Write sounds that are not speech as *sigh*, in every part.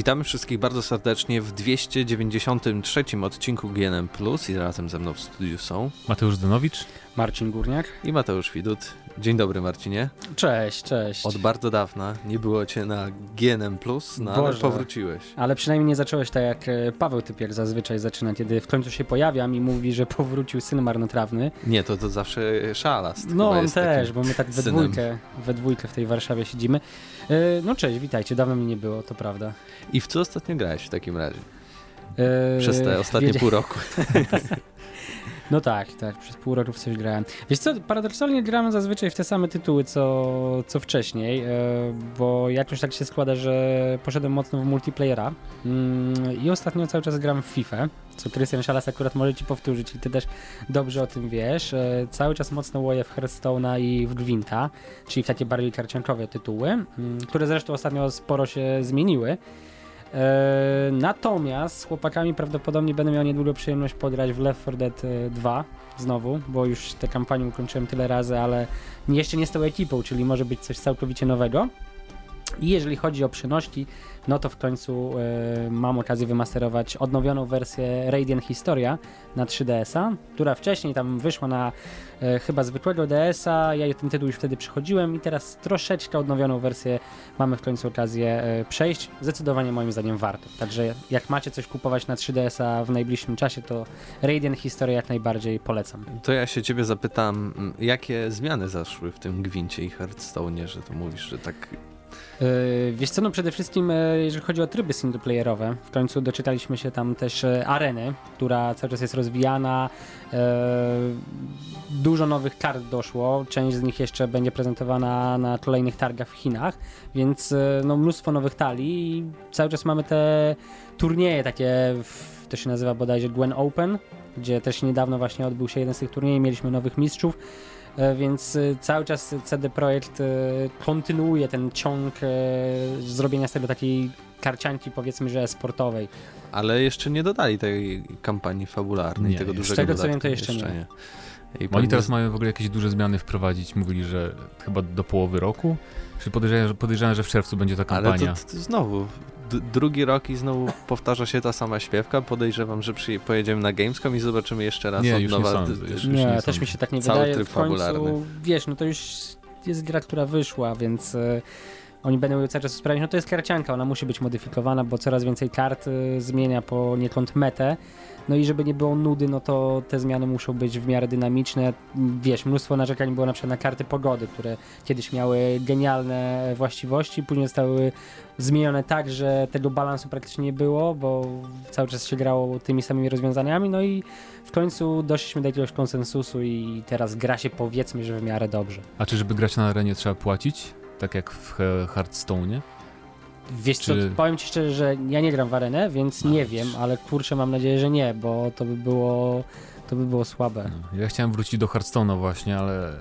Witamy wszystkich bardzo serdecznie w 293 odcinku GNM Plus i razem ze mną w studiu są Mateusz Danowicz, Marcin Górniak i Mateusz Widut. Dzień dobry Marcinie. Cześć, cześć. Od bardzo dawna nie było cię na GNM Plus, no ale powróciłeś. Ale przynajmniej nie zacząłeś tak jak e, Paweł Typiel zazwyczaj zaczyna, kiedy w końcu się pojawiam i mówi, że powrócił syn marnotrawny. Nie, to to zawsze szalast. No on też, bo my tak we dwójkę, we dwójkę w tej Warszawie siedzimy. E, no cześć, witajcie, dawno mi nie było, to prawda. I w co ostatnio grałeś w takim razie? Eee, Przez te ostatnie wiedzie... pół roku. *laughs* No tak, tak, przez pół roku w coś grałem. Wiesz co, paradoksalnie gramy zazwyczaj w te same tytuły, co, co wcześniej, e, bo jakoś tak się składa, że poszedłem mocno w multiplayera mm, i ostatnio cały czas gram w FIFA, co Krystian Szalas akurat może ci powtórzyć i ty też dobrze o tym wiesz. E, cały czas mocno łoję w Hearthstone'a i w Gwinta, czyli w takie bardziej karciankowe tytuły, mm, które zresztą ostatnio sporo się zmieniły. E, natomiast z chłopakami prawdopodobnie będę miał niedługo przyjemność podrać w Left 4 Dead 2 e, znowu, bo już tę kampanię ukończyłem tyle razy, ale jeszcze nie z tą ekipą, czyli może być coś całkowicie nowego. I jeżeli chodzi o przenośki, no to w końcu y, mam okazję wymasterować odnowioną wersję Radiant Historia na 3DS-a, która wcześniej tam wyszła na y, chyba zwykłego DS-a, ja ten tytuł już wtedy przychodziłem i teraz troszeczkę odnowioną wersję mamy w końcu okazję y, przejść. Zdecydowanie moim zdaniem warto. Także jak macie coś kupować na 3DS-a w najbliższym czasie, to Radiant Historia jak najbardziej polecam. To ja się ciebie zapytam, jakie zmiany zaszły w tym Gwincie i Hearthstone, że to mówisz, że tak wiesz co, no przede wszystkim e, jeżeli chodzi o tryby singleplayerowe, w końcu doczytaliśmy się tam też e, areny, która cały czas jest rozwijana, dużo nowych kart doszło, część z nich jeszcze będzie prezentowana na kolejnych targach w Chinach, więc no mnóstwo nowych talii i cały czas mamy te turnieje takie, to się nazywa bodajże Gwen Open, gdzie też niedawno właśnie odbył się jeden z tych turniejów, mieliśmy nowych mistrzów, E, więc e, cały czas CD Projekt e, kontynuuje ten ciąg zrobienia z tego takiej karcianki powiedzmy, że sportowej. Ale jeszcze nie dodali tej kampanii fabularnej, nie, tego dużego Z tego co wiem to jeszcze, jeszcze nie. nie. I Oni teraz mają w ogóle jakieś duże zmiany wprowadzić, mówili, że chyba do połowy roku, czy podejrzewam, podejrzewam że w czerwcu będzie ta kampania. Ale to, to znowu, drugi rok i znowu powtarza się ta sama śpiewka. Podejrzewam, że przy, pojedziemy na Gamescom i zobaczymy jeszcze raz nie, od już nowa. Nie, sądzę, już, nie, już też mi się tak nie wydaje. Tryb w końcu, fabularny. Wiesz, no to już jest gra, która wyszła, więc y, oni będą ją cały czas sprawdzić. No to jest karcianka, ona musi być modyfikowana, bo coraz więcej kart y, zmienia po niekąd metę. No i żeby nie było nudy, no to te zmiany muszą być w miarę dynamiczne. Wiesz, mnóstwo narzekań było na przykład na karty pogody, które kiedyś miały genialne właściwości, później zostały zmienione tak, że tego balansu praktycznie nie było, bo cały czas się grało tymi samymi rozwiązaniami, no i w końcu doszliśmy do jakiegoś konsensusu i teraz gra się powiedzmy, że w miarę dobrze. A czy żeby grać na arenie trzeba płacić? Tak jak w Hearthstone? Wiesz Czy... co, powiem ci szczerze, że ja nie gram w arenę, więc nie wiem, ale kurczę mam nadzieję, że nie, bo to by było, to by było słabe. No, ja chciałem wrócić do Hearthstone'a właśnie, ale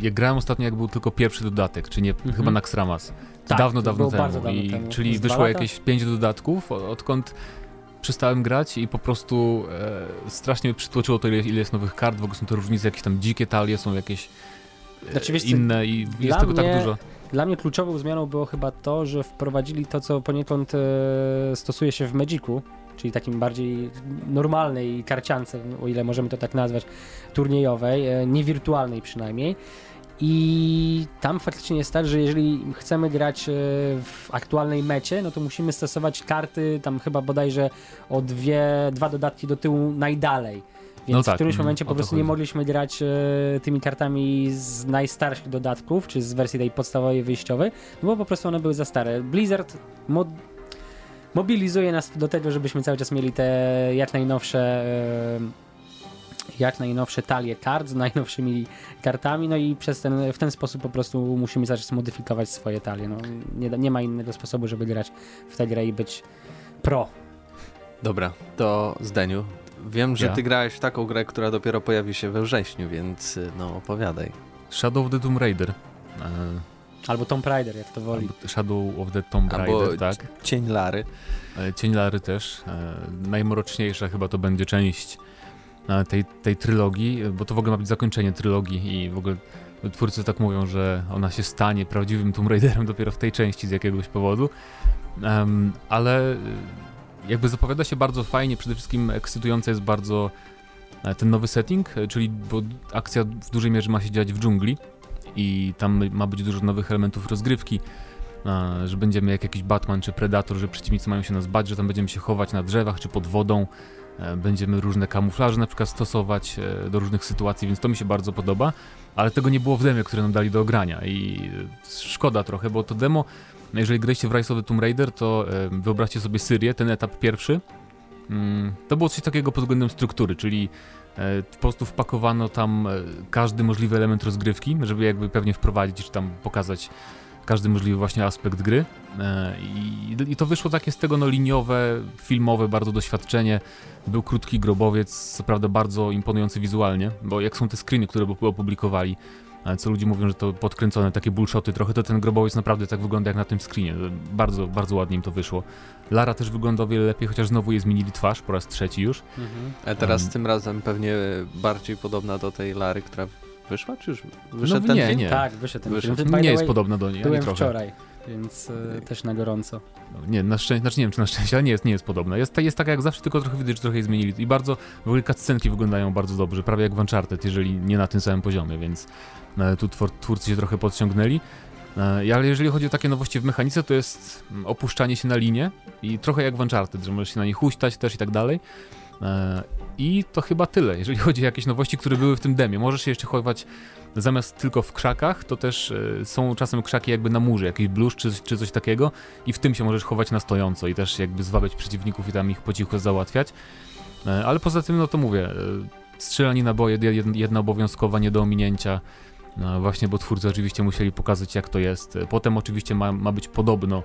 ja grałem ostatnio jak był tylko pierwszy dodatek, czy nie, mhm. chyba Naxxramas. Tak, dawno, dawno temu. Dawno I, temu. Czyli wyszło jakieś pięć dodatków, odkąd przestałem grać i po prostu e, strasznie mnie przytłoczyło to, ile, ile, jest nowych kart, w ogóle są to różnice, jakieś tam dzikie talie, są jakieś e, znaczy, inne i jest tego tak dużo. Dla mnie kluczową zmianą było chyba to, że wprowadzili to, co poniekąd e, stosuje się w Magicu, czyli takim bardziej normalnej karciance, o ile możemy to tak nazwać, turniejowej, e, niewirtualnej przynajmniej. I tam faktycznie jest tak, że jeżeli chcemy grać e, w aktualnej mecie, no to musimy stosować karty tam chyba bodajże o dwie, dwa dodatki do tyłu najdalej. Więc no tak, w którymś mm, momencie po prostu nie mogliśmy grać e, tymi kartami z najstarszych dodatków, czy z wersji tej podstawowej, wyjściowej, no bo po prostu one były za stare. Blizzard mod mobilizuje nas do tego, żebyśmy cały czas mieli te jak najnowsze e, jak najnowsze talie kart z najnowszymi kartami, no i przez ten, w ten sposób po prostu musimy zacząć modyfikować swoje talie. No, nie, nie ma innego sposobu, żeby grać w tę grę i być pro. Dobra, to Zdeniu, Wiem, że ja. ty grałeś w taką grę, która dopiero pojawi się we wrześniu, więc no opowiadaj. Shadow of the Tomb Raider. E... Albo Tomb Raider, jak to woli. Albo Shadow of the Tomb Albo Raider, tak. Cień Lary. E, Cień Lary też. E, najmroczniejsza chyba to będzie część e, tej, tej trylogii, bo to w ogóle ma być zakończenie trylogii i w ogóle twórcy tak mówią, że ona się stanie prawdziwym Tomb Raiderem *laughs* dopiero w tej części z jakiegoś powodu. Um, ale jakby zapowiada się bardzo fajnie, przede wszystkim ekscytujące jest bardzo e, ten nowy setting, e, czyli bo akcja w dużej mierze ma się dziać w dżungli i tam ma być dużo nowych elementów rozgrywki, e, że będziemy jak jakiś Batman czy Predator, że przeciwnicy mają się nas bać, że tam będziemy się chować na drzewach czy pod wodą, będziemy różne kamuflaże na przykład stosować do różnych sytuacji, więc to mi się bardzo podoba, ale tego nie było w demie, które nam dali do ogrania i szkoda trochę, bo to demo no jeżeli graliście w Rise of the Tomb Raider, to e, wyobraźcie sobie Syrię, ten etap pierwszy. Mm, to było coś takiego pod względem struktury, czyli e, po prostu wpakowano tam e, każdy możliwy element rozgrywki, żeby jakby pewnie wprowadzić, czy tam pokazać każdy możliwy właśnie aspekt gry. I, I, to wyszło takie z tego no liniowe, filmowe bardzo doświadczenie. Był krótki grobowiec, co prawda bardzo imponujący wizualnie, bo jak są te screeny, które opublikowali, co ludzie mówią, że to podkręcone, takie bullshoty trochę, to ten grobowiec naprawdę tak wygląda jak na tym screenie. Bardzo, bardzo ładnie im to wyszło. Lara też wygląda o wiele lepiej, chociaż znowu je zmienili twarz po raz trzeci już. Mhm. A teraz um, tym razem pewnie bardziej podobna do tej Lary, która wyszła, czy już wyszedł no, ten nie, film? Nie, Tak, wyszedł ten wyszedł. film. Nie jest podobna do niej, Byłem trochę. wczoraj więc y, też na gorąco. No, nie, na szczęście, znaczy nie wiem czy na szczęście, ale nie jest, nie jest podobna. Jest, jest taka jak zawsze, tylko trochę widać, że trochę jej zmienili. I bardzo, w ogóle cutscenki wyglądają bardzo dobrze, prawie jak w Uncharted, jeżeli nie na tym samym poziomie, więc tu twór, twórcy się trochę podciągnęli. E, ale jeżeli chodzi o takie nowości w mechanice, to jest mm, opuszczanie się na linię i trochę jak w Uncharted, że możesz się na nich huśtać też i tak dalej. E, I to chyba tyle, jeżeli chodzi o jakieś nowości, które były w tym demie. Możesz się jeszcze chować zamiast tylko w krzakach, to też e, są czasem krzaki jakby na murze, jakiś blusz czy, czy coś takiego i w tym się możesz chować na stojąco i też jakby zwabiać przeciwników i tam ich po cichu załatwiać. E, ale poza tym, no to mówię, e, strzelanina była jedna obowiązkowa, nie do ominięcia. No właśnie, bo twórcy oczywiście musieli pokazać jak to jest. Potem oczywiście ma, ma być podobno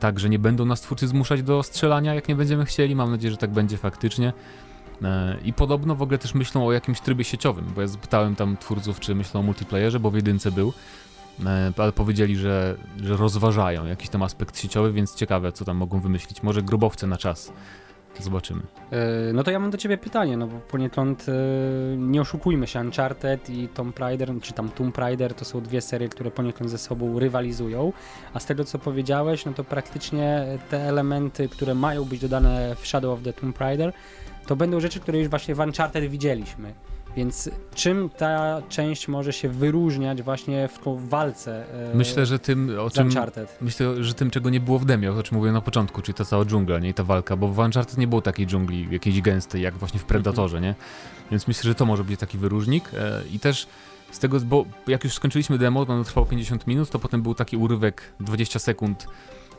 tak, że nie będą nas twórcy zmuszać do strzelania, jak nie będziemy chcieli. Mam nadzieję, że tak będzie faktycznie. E, I podobno w ogóle też myślą o jakimś trybie sieciowym, bo ja zapytałem tam twórców, czy myślą o multiplayerze, bo w jedynce był, e, ale powiedzieli, że, że rozważają jakiś tam aspekt sieciowy, więc ciekawe, co tam mogą wymyślić. Może grobowce na czas. Zobaczymy. E, no to ja mam do ciebie pytanie, no bo poniekąd nie oszukujmy się, Uncharted i Tomb Raider, czy tam Tomb Raider to są dwie serie, które poniekąd ze sobą rywalizują, a z tego co powiedziałeś, no to praktycznie te elementy, które mają być dodane w Shadow of the Tomb Raider, to będą rzeczy, które już właśnie w Uncharted widzieliśmy. Więc czym ta część może się wyróżniać właśnie w tą walce? E, myślę, że tym, o czym, myślę, że tym, czego nie było w demie, o czym mówiłem na początku, czyli ta cała dżungla, nie? I ta walka, bo w Uncharted nie było takiej dżungli jakiejś gęstej, jak właśnie w Predatorze, nie? Więc myślę, że to może być taki wyróżnik e, i też z tego, bo jak już skończyliśmy demo, ono trwało 50 minut, to potem był taki urywek 20 sekund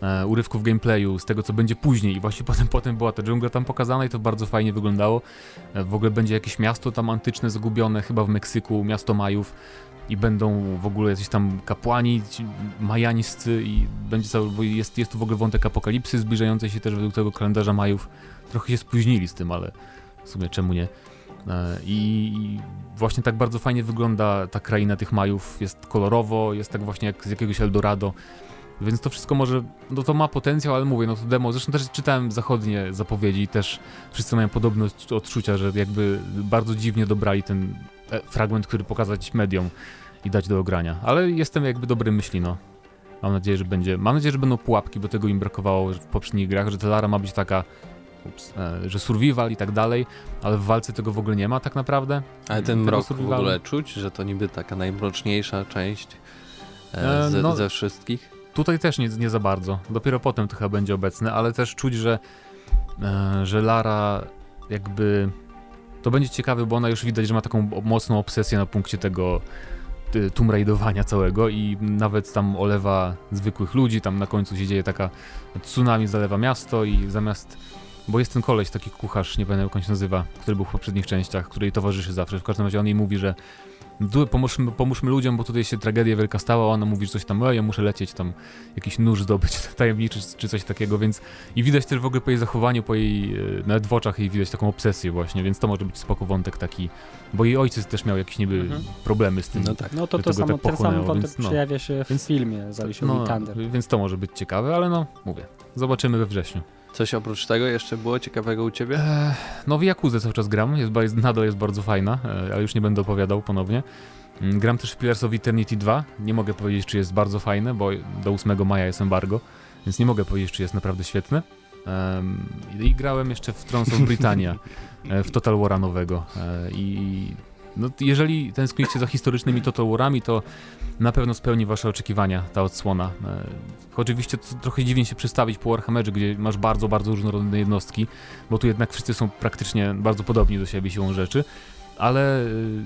e, urywków gameplayu, z tego co będzie później i właśnie *laughs* potem, potem była ta dżungla tam pokazana i to bardzo fajnie wyglądało. E, w ogóle będzie jakieś miasto tam antyczne zagubione, chyba w Meksyku, miasto Majów i będą w ogóle jacyś tam kapłani majańscy i będzie cały, bo jest, jest tu w ogóle wątek apokalipsy zbliżającej się też według tego kalendarza Majów. Trochę się spóźnili z tym, ale w sumie czemu nie? E, I właśnie tak bardzo fajnie wygląda ta kraina tych Majów. Jest kolorowo, jest tak właśnie jak z jakiegoś Eldorado. Więc to wszystko może, no to ma potencjał, ale mówię, no to demo, zresztą też czytałem zachodnie zapowiedzi i też wszyscy mają podobne odczucia, że jakby bardzo dziwnie dobrali ten e, fragment, który pokazać mediom i dać do ogrania. Ale jestem jakby dobry myśli, no. Mam nadzieję, że będzie, mam nadzieję, że będą pułapki, bo tego im brakowało w poprzednich grach, że ta Lara ma być taka ups, e, że survival i tak dalej, ale w walce tego w ogóle nie ma tak naprawdę. Ale ten mrok w ogóle czuć, że to niby taka najmroczniejsza część e, ze, no, ze wszystkich? Tutaj też nie, nie za bardzo. Dopiero potem to chyba będzie obecne, ale też czuć, że, e, że Lara jakby. To będzie ciekawe, bo ona już widać, że ma taką mocną obsesję na punkcie tego Tomb Raidowania całego i nawet tam olewa zwykłych ludzi, tam na końcu się dzieje taka tsunami zalewa miasto i zamiast bo jest ten koleś, taki kucharz, nie pamiętam jak on się nazywa, który był w poprzednich częściach, której towarzyszy zawsze. W każdym razie on jej mówi, że pomóżmy, pomóżmy ludziom, bo tutaj się tragedia wielka stała, ona mówi, że coś tam, ja muszę lecieć tam, jakiś nóż zdobyć *laughs* tajemniczy czy coś takiego, więc i widać też w ogóle po jej zachowaniu, po jej, e, nawet w oczach jej widać taką obsesję właśnie, więc to może być spoko wątek taki, bo jej ojciec też miał jakieś niby mhm. problemy z tym. No tak. No to, to samo, tak ten sam wątek więc, no, przejawia się w więc, filmie z Alicia no, Więc to może być ciekawe, ale no, mówię, zobaczymy we wrześniu. Coś oprócz tego jeszcze było ciekawego u ciebie? E, no w Jakuzę cały czas gram, jest, nadal jest bardzo fajna, e, ale już nie będę opowiadał ponownie. Mm, gram też w Pillars of Eternity 2. Nie mogę powiedzieć, czy jest bardzo fajne, bo do 8 maja jest embargo, więc nie mogę powiedzieć, czy jest naprawdę świetne. I grałem jeszcze w Trons of Britannia, *laughs* e, w Total War'a nowego. E, I no, jeżeli tęsknicie za historycznymi Total War'ami, to na pewno spełni wasze oczekiwania ta odsłona. E, oczywiście trochę dziwnie się przedstawić po Warhammerze, gdzie masz bardzo, bardzo różnorodne jednostki, bo tu jednak wszyscy są praktycznie bardzo podobni do siebie siłą rzeczy, ale y,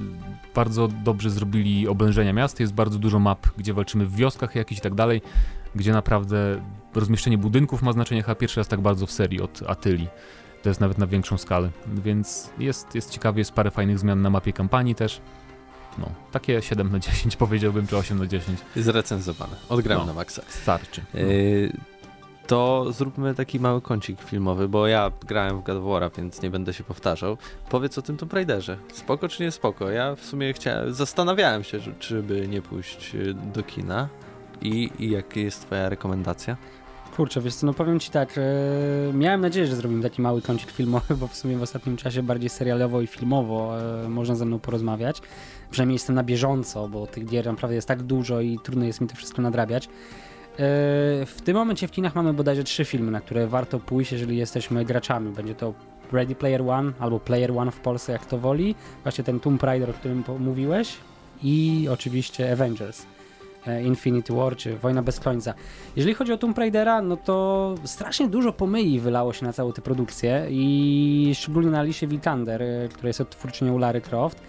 bardzo dobrze zrobili oblężenia miast. Jest bardzo dużo map, gdzie walczymy w wioskach jakichś i tak dalej, gdzie naprawdę rozmieszczenie budynków ma znaczenie chyba pierwszy raz tak bardzo w serii od Atyli. To jest nawet na większą skalę, więc jest, jest ciekawie, jest parę fajnych zmian na mapie kampanii też. No, takie 7 na 10 *laughs* powiedziałbym, czy 8 na 10. Zrecenzowane. Odgrałem no, na maksa. Starczy. No. to zróbmy taki mały kącik filmowy, bo ja grałem w God of War, więc nie będę się powtarzał. Powiedz o tym Tomb Raiderze. Spoko czy nie spoko? Ja w sumie chciałem, zastanawiałem się, czy by nie pójść y, do kina. I, I jaka jest twoja rekomendacja? Kurczę, wiesz co, no powiem ci tak, e, miałem nadzieję, że zrobimy taki mały kącik filmowy, bo w sumie w ostatnim czasie bardziej serialowo i filmowo e, można ze mną porozmawiać. Przynajmniej jestem na bieżąco, bo tych gier naprawdę jest tak dużo i trudno jest mi to wszystko nadrabiać. E, w tym momencie w kinach mamy bodajże trzy filmy, na które warto pójść, jeżeli jesteśmy graczami. Będzie to Ready Player One albo Player One w Polsce, jak to woli. Właśnie ten Tomb Raider, o którym mówiłeś i oczywiście Avengers. E, Infinity War czy Wojna bez końca. Jeżeli chodzi o Tomb Raidera, no to strasznie dużo pomyli wylało się na całą tę produkcję i szczególnie na Alicia Vikander, e, która jest odtwórczynią Lary Croft.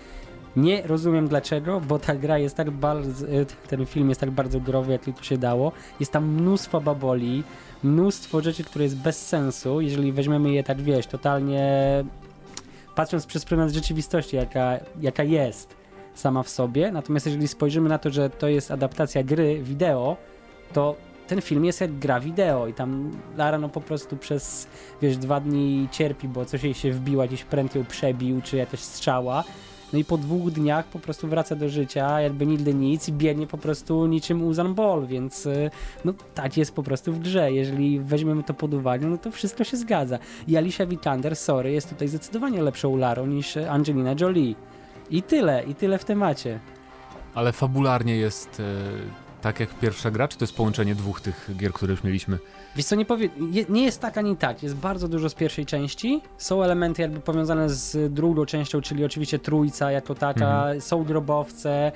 Nie rozumiem dlaczego, bo ta gra jest tak bardzo, e, ten film jest tak bardzo growy, jak tylko się dało. Jest tam mnóstwo baboli, mnóstwo rzeczy, które jest bez sensu, jeżeli weźmiemy je tak, wiesz, totalnie patrząc przez pryzmat rzeczywistości, jaka, jaka jest sama w sobie. Natomiast jeżeli spojrzymy na to, że to jest adaptacja gry wideo, to ten film jest jak gra wideo i tam Lara no po prostu przez, wiesz, dwa dni cierpi, bo coś jej się wbiła, jakiś pręt ją przebił, czy jakaś strzała. No i po dwóch dniach po prostu wraca do życia, jakby nigdy nic i biegnie po prostu niczym Uzan Ball, więc y, no tak jest po prostu w grze. Jeżeli weźmiemy to pod uwagę, no to wszystko się zgadza. I Alicia Vikander, sorry, jest tutaj zdecydowanie lepszą Larą niż Angelina Jolie. I tyle, i tyle w temacie. Ale fabularnie jest e, tak jak pierwsza gra, czy to jest połączenie dwóch tych gier, które już mieliśmy? Wiesz co, nie, powie, nie jest tak ani tak. Jest bardzo dużo z pierwszej części. Są elementy jakby powiązane z drugą częścią, czyli oczywiście trójca jako taka. Mhm. Są grobowce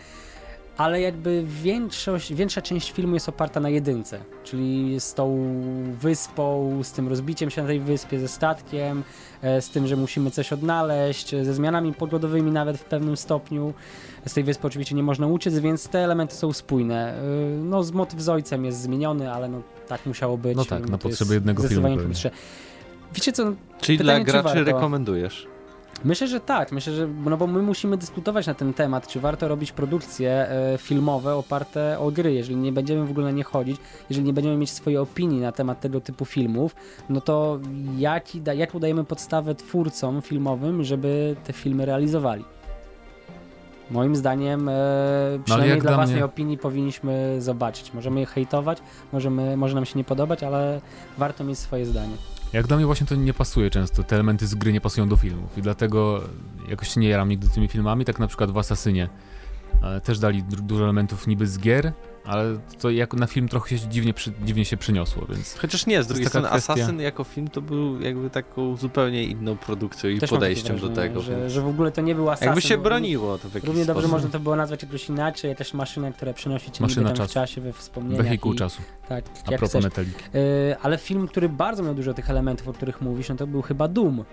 ale jakby większość, większa część filmu jest oparta na jedynce, czyli z tą wyspą, z tym rozbiciem się na tej wyspie, ze statkiem, e, z tym, że musimy coś odnaleźć, ze zmianami pogodowymi nawet w pewnym stopniu. Z tej wyspy oczywiście nie można uciec, więc te elementy są spójne. E, no, z motyw z ojcem jest zmieniony, ale no, tak musiało być. No tak, na potrzeby jednego filmu. Wiecie co? Czyli pytanie, dla graczy rekomendujesz? Myślę, że tak. Myślę, że no bo my musimy dyskutować na ten temat, czy warto robić produkcje e, filmowe oparte o gry. Jeżeli nie będziemy w ogóle na nie chodzić, jeżeli nie będziemy mieć swojej opinii na temat tego typu filmów, no to jaki, jak udajemy podstawę twórcom filmowym, żeby te filmy realizowali? Moim zdaniem, e, no, przynajmniej no, dla własnej mnie... opinii powinniśmy zobaczyć. Możemy je hejtować, możemy, może nam się nie podobać, ale warto mieć swoje zdanie. Jak dla mnie właśnie to nie pasuje często, te elementy z gry nie pasują do filmów. I dlatego jakoś nie jaram nigdy tymi filmami, tak na przykład w Asasynie też dali dużo elementów niby z gier, ale to jako na film trochę się dziwnie, przy, dziwnie się przyniosło, więc... Chociaż nie, z drugiej strony kwestia... Assassin jako film to był jakby taką zupełnie inną produkcją i Też podejściem do tego. Że, więc... że w ogóle to nie był Assassin. Jakby się broniło to w jakiś Równie dobrze sposób. można to było nazwać jakoś inaczej, też maszyna, która przynosi ci Maszyna niby w czasie, we wspomnieniach. Wehikuł i... czasu. Tak, A jak propos Metallic. Yy, ale film, który bardzo miał dużo tych elementów, o których mówisz, no to był chyba Doom.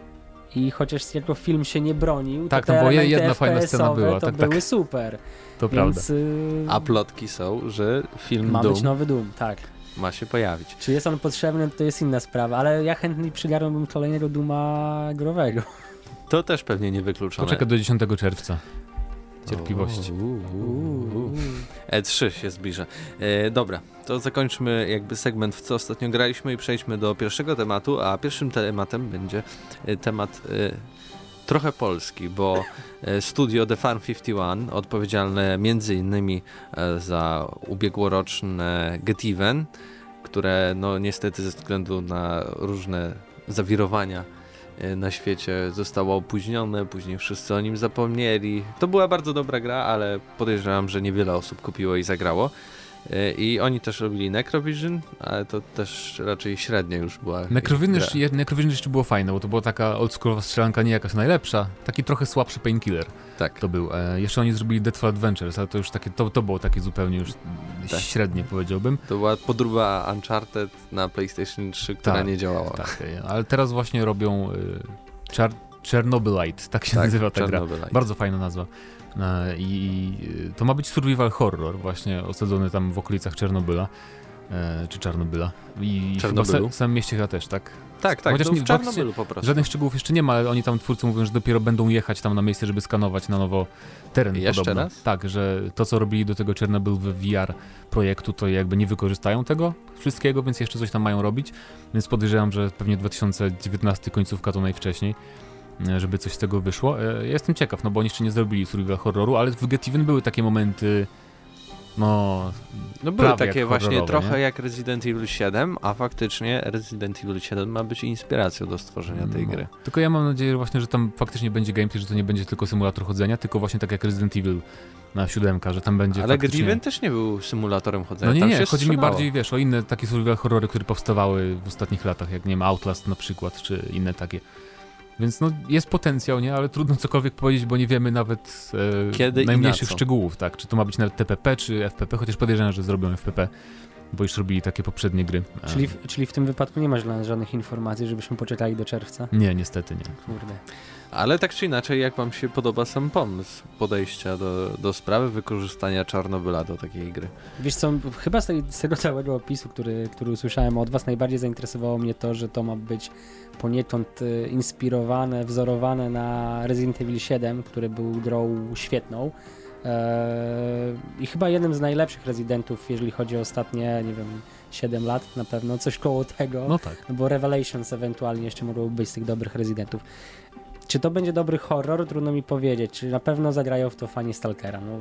I chociaż jako film się nie bronił, tak, to te bo jedna fajna scena była. To tak, były tak. super. To Więc, prawda. Y, A plotki są, że film Ma Doom być nowy Doom, tak. Ma się pojawić. Czy jest on potrzebny, to jest inna sprawa, ale ja chętnie przygarnąłbym kolejnego Duma growego. To też pewnie niewykluczone. Poczekaj do 10 czerwca. Cierpliwość. E3 się zbliża. E, dobra, to zakończmy jakby segment, w co ostatnio graliśmy i przejdźmy do pierwszego tematu, a pierwszym tematem będzie e, temat e, trochę polski, bo e, studio The Farm 51, odpowiedzialne między innymi e, za ubiegłoroczne Get Even, które no niestety ze względu na różne zawirowania na świecie zostało opóźnione, później wszyscy o nim zapomnieli. To była bardzo dobra gra, ale podejrzewam, że niewiele osób kupiło i zagrało. E, I oni też robili Necrovision, ale to też raczej średnio już była. Necrovision, jeszcze, Necrovision jeszcze było fajne, bo to była taka oldschoolowa strzelanka, nie jakaś najlepsza, taki trochę słabszy painkiller. Tak. To był. E, jeszcze oni zrobili Deadfall Adventures, ale to już takie, to, to było takie zupełnie już tak. średnie powiedziałbym. To była podróba Uncharted na PlayStation 3, która tak, nie działała. Tak, ale teraz właśnie robią y, Char Chernobylite, tak się tak, nazywa ta gra. Bardzo fajna nazwa. I to ma być survival horror, właśnie osadzony tam w okolicach Czernobyla. E, czy Czarnobyla. I Czarnobylu. w samym mieście chyba też, tak? Tak, tak, Chociaż no w Czarnobylu po prostu. Żadnych szczegółów jeszcze nie ma, ale oni tam twórcy mówią, że dopiero będą jechać tam na miejsce, żeby skanować na nowo teren Jeszcze podobno. raz? Tak, że to co robili do tego Czarnobyl w VR projektu, to jakby nie wykorzystają tego wszystkiego, więc jeszcze coś tam mają robić. Więc podejrzewam, że pewnie 2019 końcówka to najwcześniej. E, żeby coś z tego wyszło. E, ja jestem ciekaw, no bo oni jeszcze nie zrobili survival horroru, ale w Get Even były takie momenty no, no były takie właśnie trochę nie? jak Resident Evil 7, a faktycznie Resident Evil 7 ma być inspiracją do stworzenia tej no. gry. Tylko ja mam nadzieję, właśnie, że tam faktycznie będzie gameplay, że to nie będzie tylko symulator chodzenia, tylko właśnie tak jak Resident Evil na siódemka, że tam będzie Ale faktycznie... Też nie był symulatorem chodzenia. No nie, nie, chodzi mi bardziej, wiesz, o inne takie survival horrory, które powstawały w ostatnich latach, jak nie wiem, Outlast na przykład, czy inne takie. Więc no, jest potencjał, nie? Ale trudno cokolwiek powiedzieć, bo nie wiemy nawet e, Kiedy najmniejszych szczegółów, tak? Czy to ma być nawet TPP, czy FPP, chociaż podejrzewam, że zrobią FPP, bo już robili takie poprzednie gry. Czyli w, czyli w tym wypadku nie masz dla nas żadnych informacji, żebyśmy poczekali do czerwca? Nie, niestety nie. Kurde. Ale tak czy inaczej, jak wam się podoba sam pomysł podejścia do, do sprawy wykorzystania Czarnobyla do takiej gry? Wiesz co, chyba z, tej, z tego całego opisu, który, który usłyszałem od was, najbardziej zainteresowało mnie to, że to ma być poniekąd y, inspirowane, wzorowane na Resident Evil 7, który był grą świetną. Eee, I chyba jednym z najlepszych rezydentów, jeżeli chodzi o ostatnie, nie wiem, 7 lat na pewno, coś koło tego. No tak. Bo Revelations ewentualnie jeszcze mogło być z tych dobrych rezydentów. Czy to będzie dobry horror? Trudno mi powiedzieć. Czy na pewno zagrają w to fani Stalkera? No,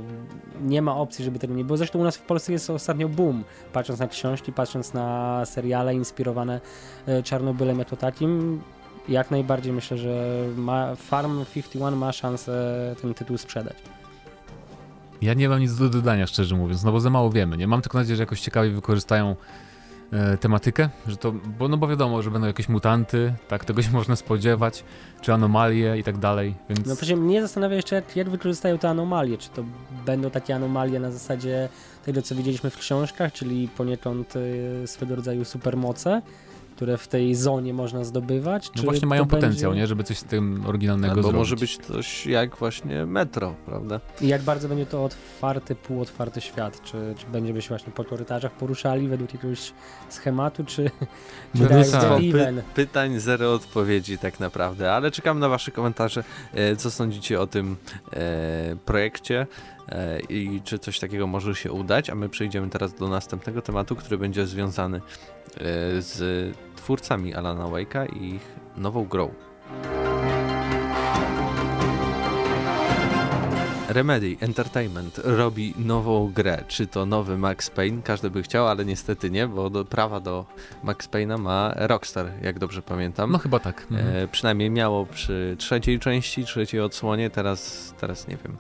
nie ma opcji, żeby tego nie było. Zresztą u nas w Polsce jest ostatnio boom. Patrząc na książki, patrząc na seriale inspirowane e, Czarnobylem jako takim, jak najbardziej myślę, że ma, Farm 51 ma szansę ten tytuł sprzedać. Ja nie mam nic do dodania, szczerze mówiąc, no bo za mało wiemy. Nie mam tylko nadzieję, że jakoś ciekawie wykorzystają tematykę, że to, bo, no bo wiadomo, że będą jakieś mutanty, tak, tego się *laughs* można spodziewać, czy anomalie i tak dalej, więc... No właśnie mnie zastanawia jeszcze, jak, wykorzystają te anomalie, czy to będą takie anomalie na zasadzie tego, co widzieliśmy w książkach, czyli poniekąd y, swego rodzaju supermoce, które w tej zonie można zdobywać. No właśnie mają potencjał, będzie... nie? Żeby coś z tym oryginalnego Albo zrobić. może być coś jak właśnie metro, prawda? I jak bardzo będzie to otwarty, półotwarty świat? Czy, czy będziemy się właśnie po korytarzach poruszali według jakiegoś schematu, czy, czy Mnóstwo py pytań, zero odpowiedzi tak naprawdę, ale czekam na wasze komentarze. E, co sądzicie o tym e, projekcie? E, i czy coś takiego może się udać, a my przejdziemy teraz do następnego tematu, który będzie związany e, z twórcami Alana Wake'a i ich nową grą. Remedy Entertainment robi nową grę. Czy to nowy Max Payne? Każdy by chciał, ale niestety nie, bo do, prawa do Max Payne'a ma Rockstar, jak dobrze pamiętam. No chyba tak. E, mhm. przynajmniej miało przy trzeciej części, trzeciej odsłonie, teraz, teraz nie wiem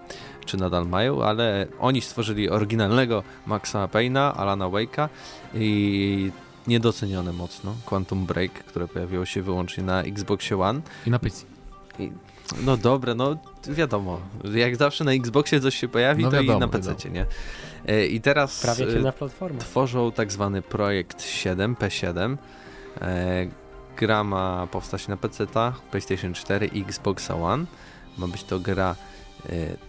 czy nadal mają, ale oni stworzyli oryginalnego Maxa Payne'a, Alana Wake'a i niedocenione mocno Quantum Break, które pojawiło się wyłącznie na Xboxie One. I na PC. I, no dobre, no wiadomo, jak zawsze na Xboxie coś się pojawi, no to wiadomo, i na PC, nie? E, I teraz Prawie na platformę. tworzą tak zwany projekt 7, P7. E, gra ma powstać na PC, PlayStation 4 i Xbox One. Ma być to gra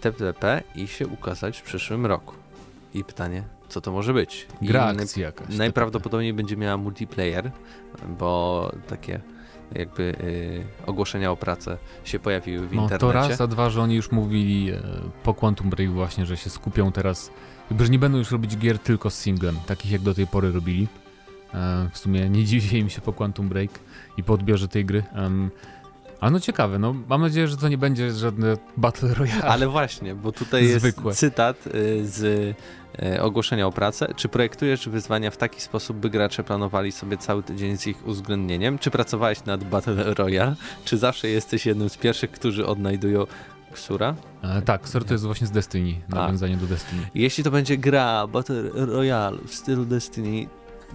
TPP i się ukazać w przyszłym roku. I pytanie, co to może być? Gra akcji jakaś. Najprawdopodobniej będzie miała multiplayer, bo takie jakby y, ogłoszenia o pracę się pojawiły w no, internecie. To raz, a dwa, że oni już mówili e, po Quantum Break właśnie, że się skupią teraz, jakby, że nie będą już robić gier tylko z singlem, takich jak do tej pory robili. E, w sumie nie dziwię im się po Quantum Break i po odbiorze tej gry. A no ciekawe, no mam nadzieję, że to nie będzie żadne Battle Royale. Ale właśnie, bo tutaj jest Zwykłe. cytat y, z y, ogłoszenia o pracę. Czy projektujesz wyzwania w taki sposób, by gracze planowali sobie cały tydzień z ich uwzględnieniem? Czy pracowałeś nad Battle Royale? Czy zawsze jesteś jednym z pierwszych, którzy odnajdują Ksura? E, tak, Ksura to jest właśnie z Destiny, nawiązanie do Destiny. Jeśli to będzie gra Battle Royale w stylu Destiny,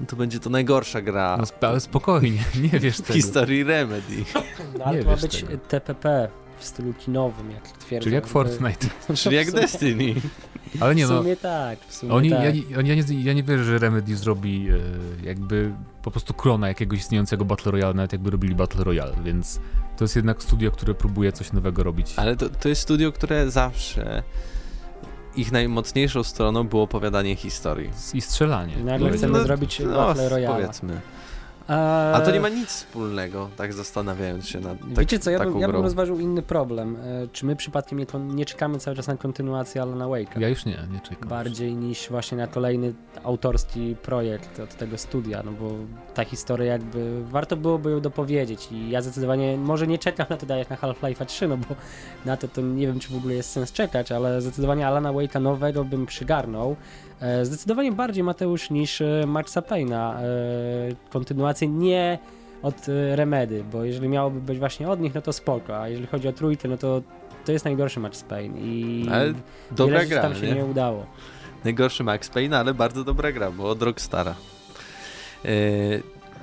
to będzie to najgorsza gra. No, ale spokojnie, *laughs* nie wiesz tego. W historii Remedy. No, ale nie to ma być tego. TPP w stylu kinowym, jak twierdzą. Czyli jak Fortnite. *laughs* Czyli jak Destiny. Ale nie no. W sumie tak, w sumie oni, tak. Ja, ja, nie, ja nie wierzę, że Remedy zrobi e, jakby po prostu klona jakiegoś istniejącego Battle Royale, nawet jakby robili Battle Royale, więc to jest jednak studio, które próbuje coś nowego robić. Ale to, to jest studio, które zawsze ich najmocniejszą stroną było opowiadanie historii. I strzelanie. Nagle chcemy no, zrobić no, Battle Royale. Powiedzmy. A to nie ma nic wspólnego, tak zastanawiając się nad tak, Wiecie co, ja bym, ja bym rozważył inny problem. E, czy my przypadkiem nie, nie czekamy cały czas na kontynuację Alana Wake'a? Ja już nie, nie czekam. Bardziej niż właśnie na kolejny autorski projekt od tego studia, no bo ta historia jakby, warto byłoby ją dopowiedzieć i ja zdecydowanie, może nie czekam na to tak jak na Half-Life 3, no bo na to to nie wiem, czy w ogóle jest sens czekać, ale zdecydowanie Alana Wake'a nowego bym przygarnął. E, zdecydowanie bardziej Mateusz niż e, Maxa Payne'a. E, kontynuację nie od Remedy, bo jeżeli miałoby być właśnie od nich, no to spoko, a jeżeli chodzi o trójkę, no to to jest najgorszy Max Payne i ale dobra gra, tam się nie? nie udało. Najgorszy Max Payne, ale bardzo dobra gra, bo od Rockstara. Yy,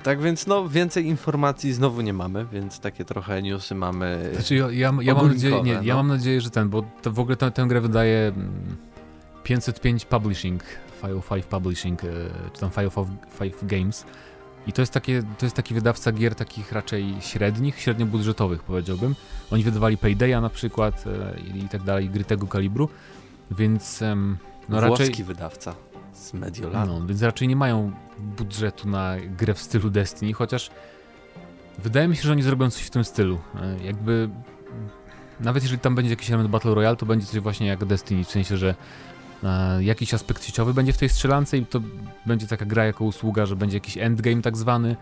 tak więc no więcej informacji znowu nie mamy, więc takie trochę newsy mamy. Znaczy ja, ja, ja mam nadzieję, nie, no. ja mam nadzieję, że ten, bo to w ogóle tę, tę grę wydaje mm, 505 Publishing, 505 Publishing, e, czy tam 505 Games. I to jest, takie, to jest taki wydawca gier takich raczej średnich, średniobudżetowych powiedziałbym. Oni wydawali Paydaya na przykład e, i, tak dalej, gry tego kalibru, więc no Włoski raczej... wydawca z Mediolanu. No, więc raczej nie mają budżetu na grę w stylu Destiny, chociaż wydaje mi się, że oni zrobią coś w tym stylu. E, jakby nawet jeżeli tam będzie jakiś element Battle Royale, to będzie coś właśnie jak Destiny, w sensie, że e, jakiś aspekt sieciowy będzie w tej strzelance i to będzie taka gra jako usługa, że będzie jakiś endgame tak zwany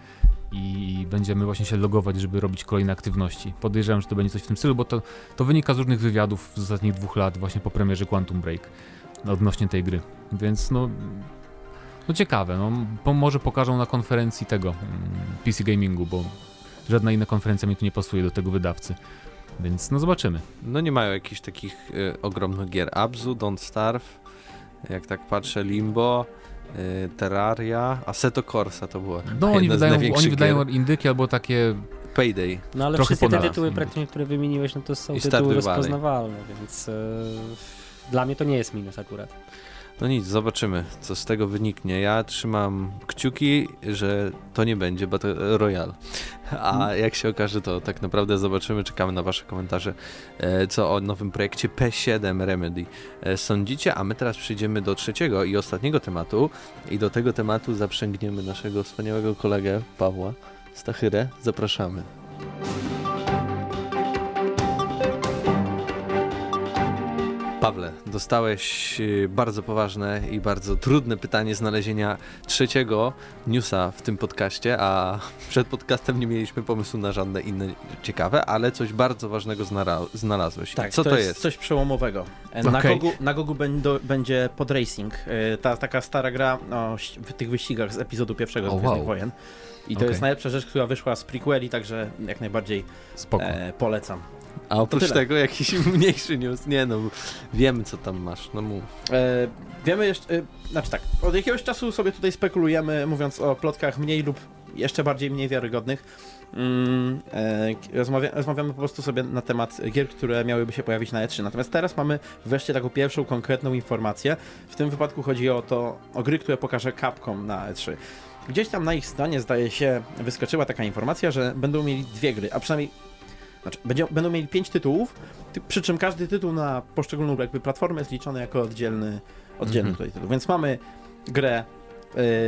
i będziemy właśnie się logować, żeby robić kolejne aktywności. Podejrzewam, że to będzie coś w tym stylu, bo to, to wynika z różnych wywiadów z ostatnich dwóch lat właśnie po premierze Quantum Break odnośnie tej gry. Więc no, no ciekawe, no, po, może pokażą na konferencji tego mm, PC Gamingu, bo żadna inna konferencja mi tu nie pasuje do tego wydawcy. Więc no zobaczymy. No nie mają jakichś takich y, ogromnych gier. Abzu, Don't Starve, jak tak patrzę, Limbo, y, Terraria, Assetto Corsa to było. No oni wydają, oni wydają indyki albo takie Payday. No ale wszystkie te tytuły praktycznie, które wymieniłeś, no to są I tytuły rozpoznawalne, więc y, dla mnie to nie jest minus akurat. No nic, zobaczymy, co z tego wyniknie. Ja trzymam kciuki, że to nie będzie Battle Royale. A mhm. jak się okaże, to tak naprawdę zobaczymy. Czekamy na Wasze komentarze, e, co o nowym projekcie P7 Remedy e, sądzicie. A my teraz przejdziemy do trzeciego i ostatniego tematu. I do tego tematu zaprzęgniemy naszego wspaniałego kolegę Pawła Stachyrę. Zapraszamy. Pawle, dostałeś y, bardzo poważne i bardzo trudne pytanie znalezienia trzeciego newsa w tym podcaście, a *laughs* przed podcastem nie mieliśmy pomysłu na żadne inne ciekawe, ale coś bardzo ważnego znalazłeś. Tak, Co to, to jest? jest? Coś przełomowego. Okay. Na, Gogu, na Gogu będą, będzie Podracing, y, ta taka stara gra o w tych wyścigach z epizodu pierwszego z oh, wow. Wojen. I to okay. jest najlepsza rzecz, która wyszła z prequeli, także jak najbardziej e, polecam. A oprócz tego jakiś *laughs* mniejszy news. Nie no, wiemy co tam masz, no mów. E, wiemy jeszcze, e, znaczy tak, od jakiegoś czasu sobie tutaj spekulujemy, mówiąc o plotkach mniej lub jeszcze bardziej mniej wiarygodnych. Mm, e, rozmawia, rozmawiamy po prostu sobie na temat gier, które miałyby się pojawić na E3. Natomiast teraz mamy wreszcie taką pierwszą konkretną informację. W tym wypadku chodzi o to, o gry, które pokaże Capcom na E3. Gdzieś tam na ich stronie zdaje się wyskoczyła taka informacja, że będą mieli dwie gry, a przynajmniej znaczy, będzie, będą mieli pięć tytułów, przy czym każdy tytuł na poszczególną jakby platformę jest liczony jako oddzielny, oddzielny mm -hmm. tutaj tytuł. Więc mamy grę,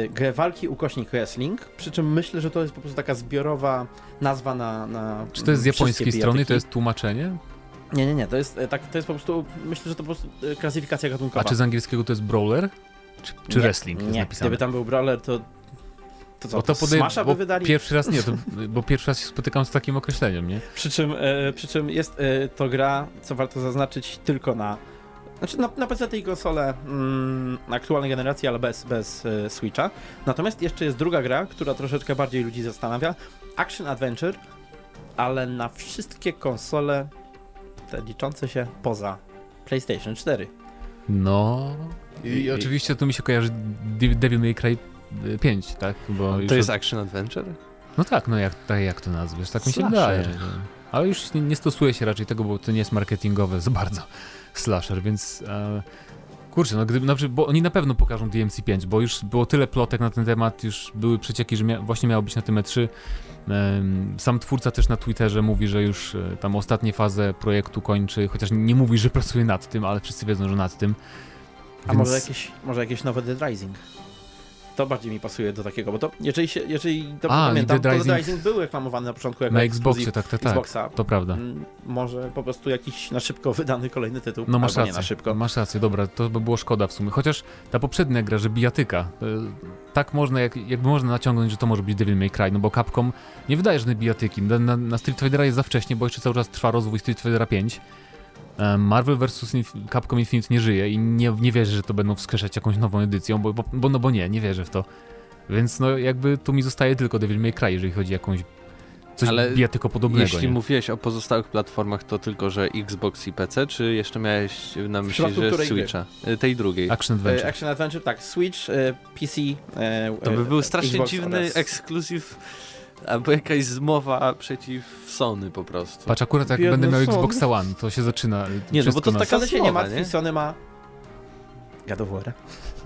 y, grę walki ukośnik wrestling, przy czym myślę, że to jest po prostu taka zbiorowa nazwa na. na Czy to jest z japońskiej strony, to jest tłumaczenie? Nie, nie, nie, to jest, e, tak, to jest po prostu, myślę, że to po prostu e, klasyfikacja gatunkowa. A czy z angielskiego to jest brawler? Czy, czy nie, wrestling jest nie. napisane? Gdyby tam był brawler, to To co, bo to podej- Smasha by wydali? Pierwszy raz nie, to, bo pierwszy raz się spotykam z takim określeniem, nie? Przy czym, e, przy czym jest e, to gra, co warto zaznaczyć, tylko na znaczy na, na PC i konsole mm, aktualnej generacji, ale bez, bez e, Switcha. Natomiast jeszcze jest druga gra, która troszeczkę bardziej ludzi zastanawia. Action Adventure, ale na wszystkie konsole te liczące się poza PlayStation 4. No. I, I oczywiście tu mi się kojarzy Devil May Cry 5, tak? Bo to jest od... Action Adventure? No tak, no jak, tak, jak to nazwiesz, tak mi się wydaje. Ale już nie, nie stosuje się raczej tego, bo to nie jest marketingowe za bardzo *laughs* slasher, więc... E, kurczę, no gdyby, znaczy, bo oni na pewno pokażą DMC5, bo już było tyle plotek na ten temat, już były przecieki, że mia właśnie miało być na tym E3. Sam twórca też na Twitterze mówi, że już e, tam ostatnie fazę projektu kończy, chociaż nie mówi, że pracuje nad tym, ale wszyscy wiedzą, że nad tym. A Więc... może, jakieś, może jakieś nowe Dead Rising? To bardziej mi pasuje do takiego, bo to jeżeli, się, jeżeli dobrze A, pamiętam, Dead Rising... to Rising był reklamowany na początku jako Na Xboxie, tak, tak, tak. Xboxa. To prawda. Mm, może po prostu jakiś na szybko wydany kolejny tytuł, no, masz rację, nie na szybko. Masz rację, dobra, to by było szkoda w sumie. Chociaż ta poprzednia gra, że bijatyka, e, tak można, jak, jakby można naciągnąć, że to może być Devil May Cry, no bo Capcom nie wydaje żadnej bijatyki. Na, na, na Street Fightera jest za wcześnie, bo jeszcze cały czas trwa rozwój Street Fightera 5. E, Marvel vs. Capcom Infinite nie żyje i nie, nie wierzę, że to będą wskrzeszać jakąś nową edycją, bo, bo, no bo nie, nie wierzę w to. Więc no jakby tu mi zostaje tylko Devil May Cry, jeżeli chodzi o jakąś coś Ale bijatyko podobnego. Jeśli nie? mówiłeś o pozostałych platformach, to tylko, że Xbox i PC, czy jeszcze miałeś na myśli, że Switcha? Gry? Tej drugiej. Action Adventure. E, Action Adventure, tak. Switch, e, PC, To by był strasznie Xbox dziwny oraz... ekskluzyw Albo jakaś zmowa przeciw Sony po prostu. Patrz, akurat jak Biedny będę miał Sony. Xbox One, to się zaczyna. Nie, no bo to taka się nie martwi, Sony ma God of War.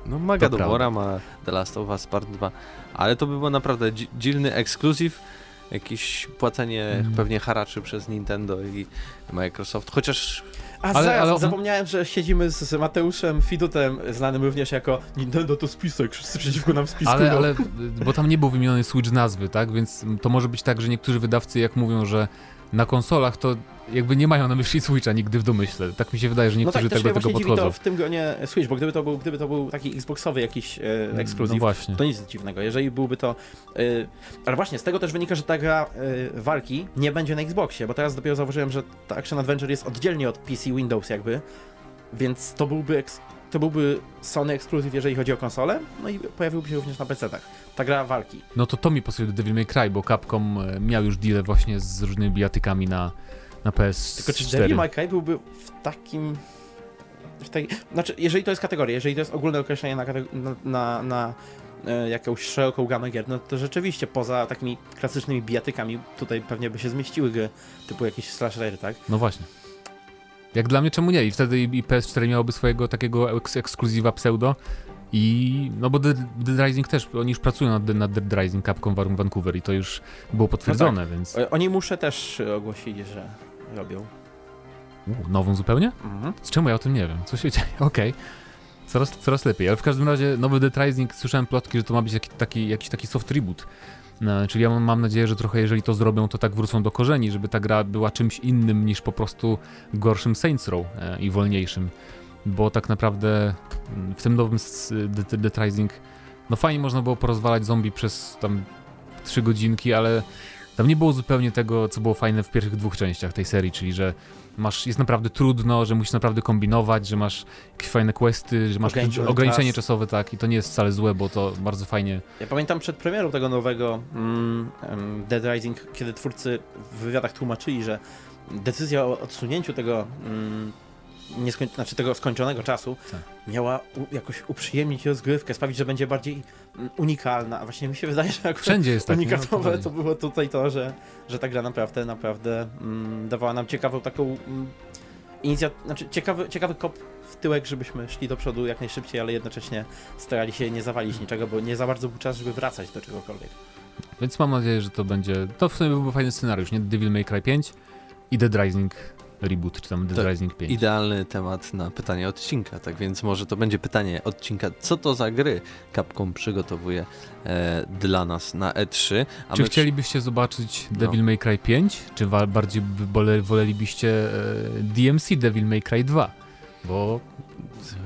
No ma God of War, ma The Last of Us Part 2, ale to by było naprawdę dziwny ekskluzyw, jakieś płacenie mm. pewnie haraczy przez Nintendo i Microsoft, chociaż a ale, zaraz, ale... zapomniałem, że siedzimy z Mateuszem Fidutem, znanym również jako Nintendo to spisek, wszyscy przeciwko nam spisku. Ale, ale, bo tam nie był wymieniony Switch nazwy, tak? Więc to może być tak, że niektórzy wydawcy jak mówią, że na konsolach to jakby nie mają na myśli Switcha nigdy w domyśle. Tak mi się wydaje, że niektórzy no tak, do tego podchodzą. to w tym gronie Switch, bo gdyby to był, gdyby to był taki Xboxowy jakiś e, mm, ekskluzyw, no to nic dziwnego. Jeżeli byłby to... E, ale właśnie, z tego też wynika, że ta gra e, walki nie będzie na Xboxie, bo teraz dopiero zauważyłem, że ta Action Adventure jest oddzielnie od PC Windows jakby, więc to byłby to byłby Sony ekskluzyw, jeżeli chodzi o konsolę, no i pojawiłby się również na PC-tach. Ta gra walki. No to to mi pasuje do Devil May Cry, bo Capcom e, miał już deal właśnie z różnymi bijatykami na na PS4. Tylko czy Devil May Cry byłby w takim... W tej, znaczy, jeżeli to jest kategoria, jeżeli to jest ogólne określenie na, na, na, na e, jakąś szeroką gamę gier, no to rzeczywiście poza takimi klasycznymi bijatykami tutaj pewnie by się zmieściły gry typu jakieś slashery, tak? No właśnie. Jak dla mnie czemu nie? I wtedy i PS4 miałoby swojego takiego eks ekskluzywa pseudo i no bo Dead, Dead Rising też, oni już pracują nad, nad Dead Rising Capcom Vancouver i to już było potwierdzone, no tak. więc... Oni muszę też ogłosili, że robią. U, nową zupełnie? Mhm. Z czemu ja o tym nie wiem? Co się dzieje? *laughs* Okej. Okay. Coraz, coraz lepiej, ale w każdym razie nowy Dead Rising, słyszałem plotki, że to ma być taki, taki, jakiś taki soft reboot. No, czyli ja mam, nadzieję, że trochę jeżeli to zrobią, to tak wrócą do korzeni, żeby ta gra była czymś innym niż po prostu gorszym Saints Row e, i wolniejszym. Bo tak naprawdę mm, w tym nowym Dead, Dead Rising no fajnie można było porozwalać zombie przez tam trzy godzinki, ale tam nie było zupełnie tego, co było fajne w pierwszych dwóch częściach tej serii, czyli że masz, jest naprawdę trudno, że musisz naprawdę kombinować, że masz jakieś fajne questy, że masz ograniczenie czas. czasowe, tak, i to nie jest wcale złe, bo to bardzo fajnie. Ja pamiętam przed premierą tego nowego mm, Dead Rising, kiedy twórcy w wywiadach tłumaczyli, że decyzja o odsunięciu tego mm, nieskoń... znaczy tego skończonego czasu tak. miała u, jakoś uprzyjemnić rozgrywkę, sprawić, że będzie bardziej mm, unikalna. A właśnie mi się wydaje, że jak Wszędzie jest tak, unikatowe to było tutaj to, że, że ta gra naprawdę, naprawdę mm, dawała nam ciekawą taką mm, inicjatywę, znaczy ciekawy, ciekawy kop w tyłek, żebyśmy szli do przodu jak najszybciej, ale jednocześnie starali się nie zawalić niczego, bo nie za bardzo był czas, żeby wracać do czegokolwiek. Więc mam nadzieję, że to będzie, to w sumie byłby fajny scenariusz, nie? Devil May Cry 5 i Dead Rising reboot, czy tam Dead Rising 5. Idealny temat na pytanie odcinka, tak więc może to będzie pytanie odcinka, co to za gry Capcom przygotowuje e, dla nas na E3. A czy my... chcielibyście zobaczyć no. Devil May Cry 5, czy bardziej wolelibyście e, DMC Devil May Cry 2? Bo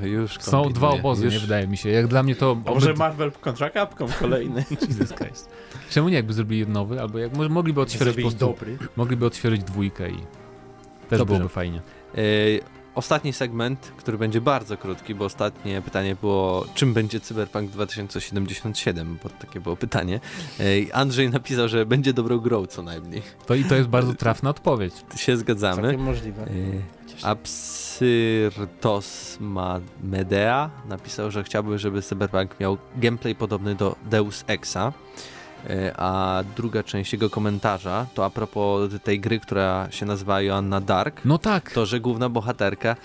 Już Są dwa obozy, już... nie wydaje mi się. Jak dla mnie to... A może Marvel kontra Capcom kolejny? *laughs* Jesus Christ. Czemu nie jakby zrobili nowy? Albo jak mogliby odświeżyć po prostu, dobry. Mogliby odświeżyć dwójkę i też Dobrze. byłoby fajnie. Yy, ostatni segment, który będzie bardzo krótki, bo ostatnie pytanie było, czym będzie Cyberpunk 2077, bo takie było pytanie. Yy, Andrzej napisał, że będzie dobrą grą co najmniej. To i to jest bardzo trafna odpowiedź. Się zgadzamy. Całkiem możliwe. Yy, Absyrtos Medea napisał, że chciałby, żeby Cyberpunk miał gameplay podobny do Deus Exa. E, a druga część jego komentarza to a propos tej gry, która się nazywa Joanna Dark. No tak. To, że główna bohaterka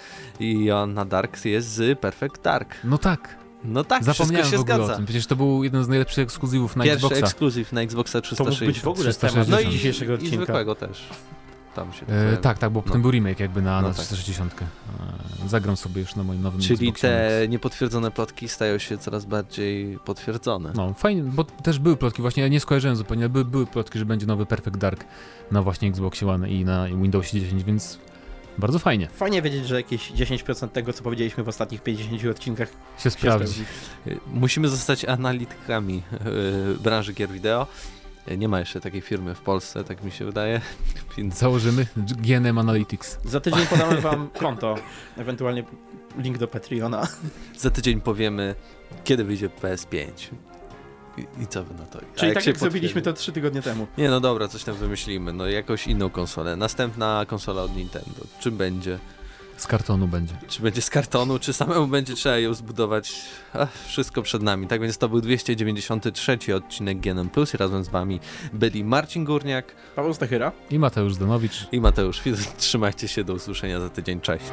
Joanna Dark jest z Perfect Dark. No tak. No tak, Zapomniałem się w ogóle zgadza. o tym. Przecież to był jeden z najlepszych ekskluzywów na Pierwszy Xboxa. Pierwszy ekskluzyw na Xboxa 360. To mógł być w ogóle 360. temat no i, dzisiejszego odcinka. I zwykłego też tam się e, Tak, tak, bo no. potem był remake jakby na, no na 360. Tak. E, zagram sobie już na moim nowym Czyli Xboxie te niepotwierdzone plotki stają się coraz bardziej potwierdzone. No, fajnie, bo też były plotki, właśnie ja nie skojarzyłem zupełnie, były, były plotki, że będzie nowy Perfect Dark na właśnie Xboxie One i na Windowsie 10, więc bardzo fajnie. Fajnie wiedzieć, że jakieś 10% tego, co powiedzieliśmy w ostatnich 50 odcinkach się sprawdzi. Musimy zostać analitykami yy, branży gier wideo. Nie ma jeszcze takiej firmy w Polsce, tak mi się wydaje. *laughs* Więc... Założymy GNM Analytics. Za tydzień podamy wam konto, ewentualnie link do Patreona. Za tydzień powiemy, kiedy wyjdzie PS5. I, I, co wy na to? A Czyli tak jak zrobiliśmy to trzy tygodnie temu. Nie, no dobra, coś tam wymyślimy. No jakąś inną konsolę. Następna konsola od Nintendo. Czym będzie? Z kartonu będzie. Czy będzie z kartonu, czy samemu będzie trzeba ją zbudować? Ach, wszystko przed nami. Tak więc to był 293 odcinek GNM Plus i razem z wami byli Marcin Górniak, Paweł Stachyra i Mateusz Danowicz i Mateusz Trzymajcie się, do usłyszenia za tydzień. Cześć.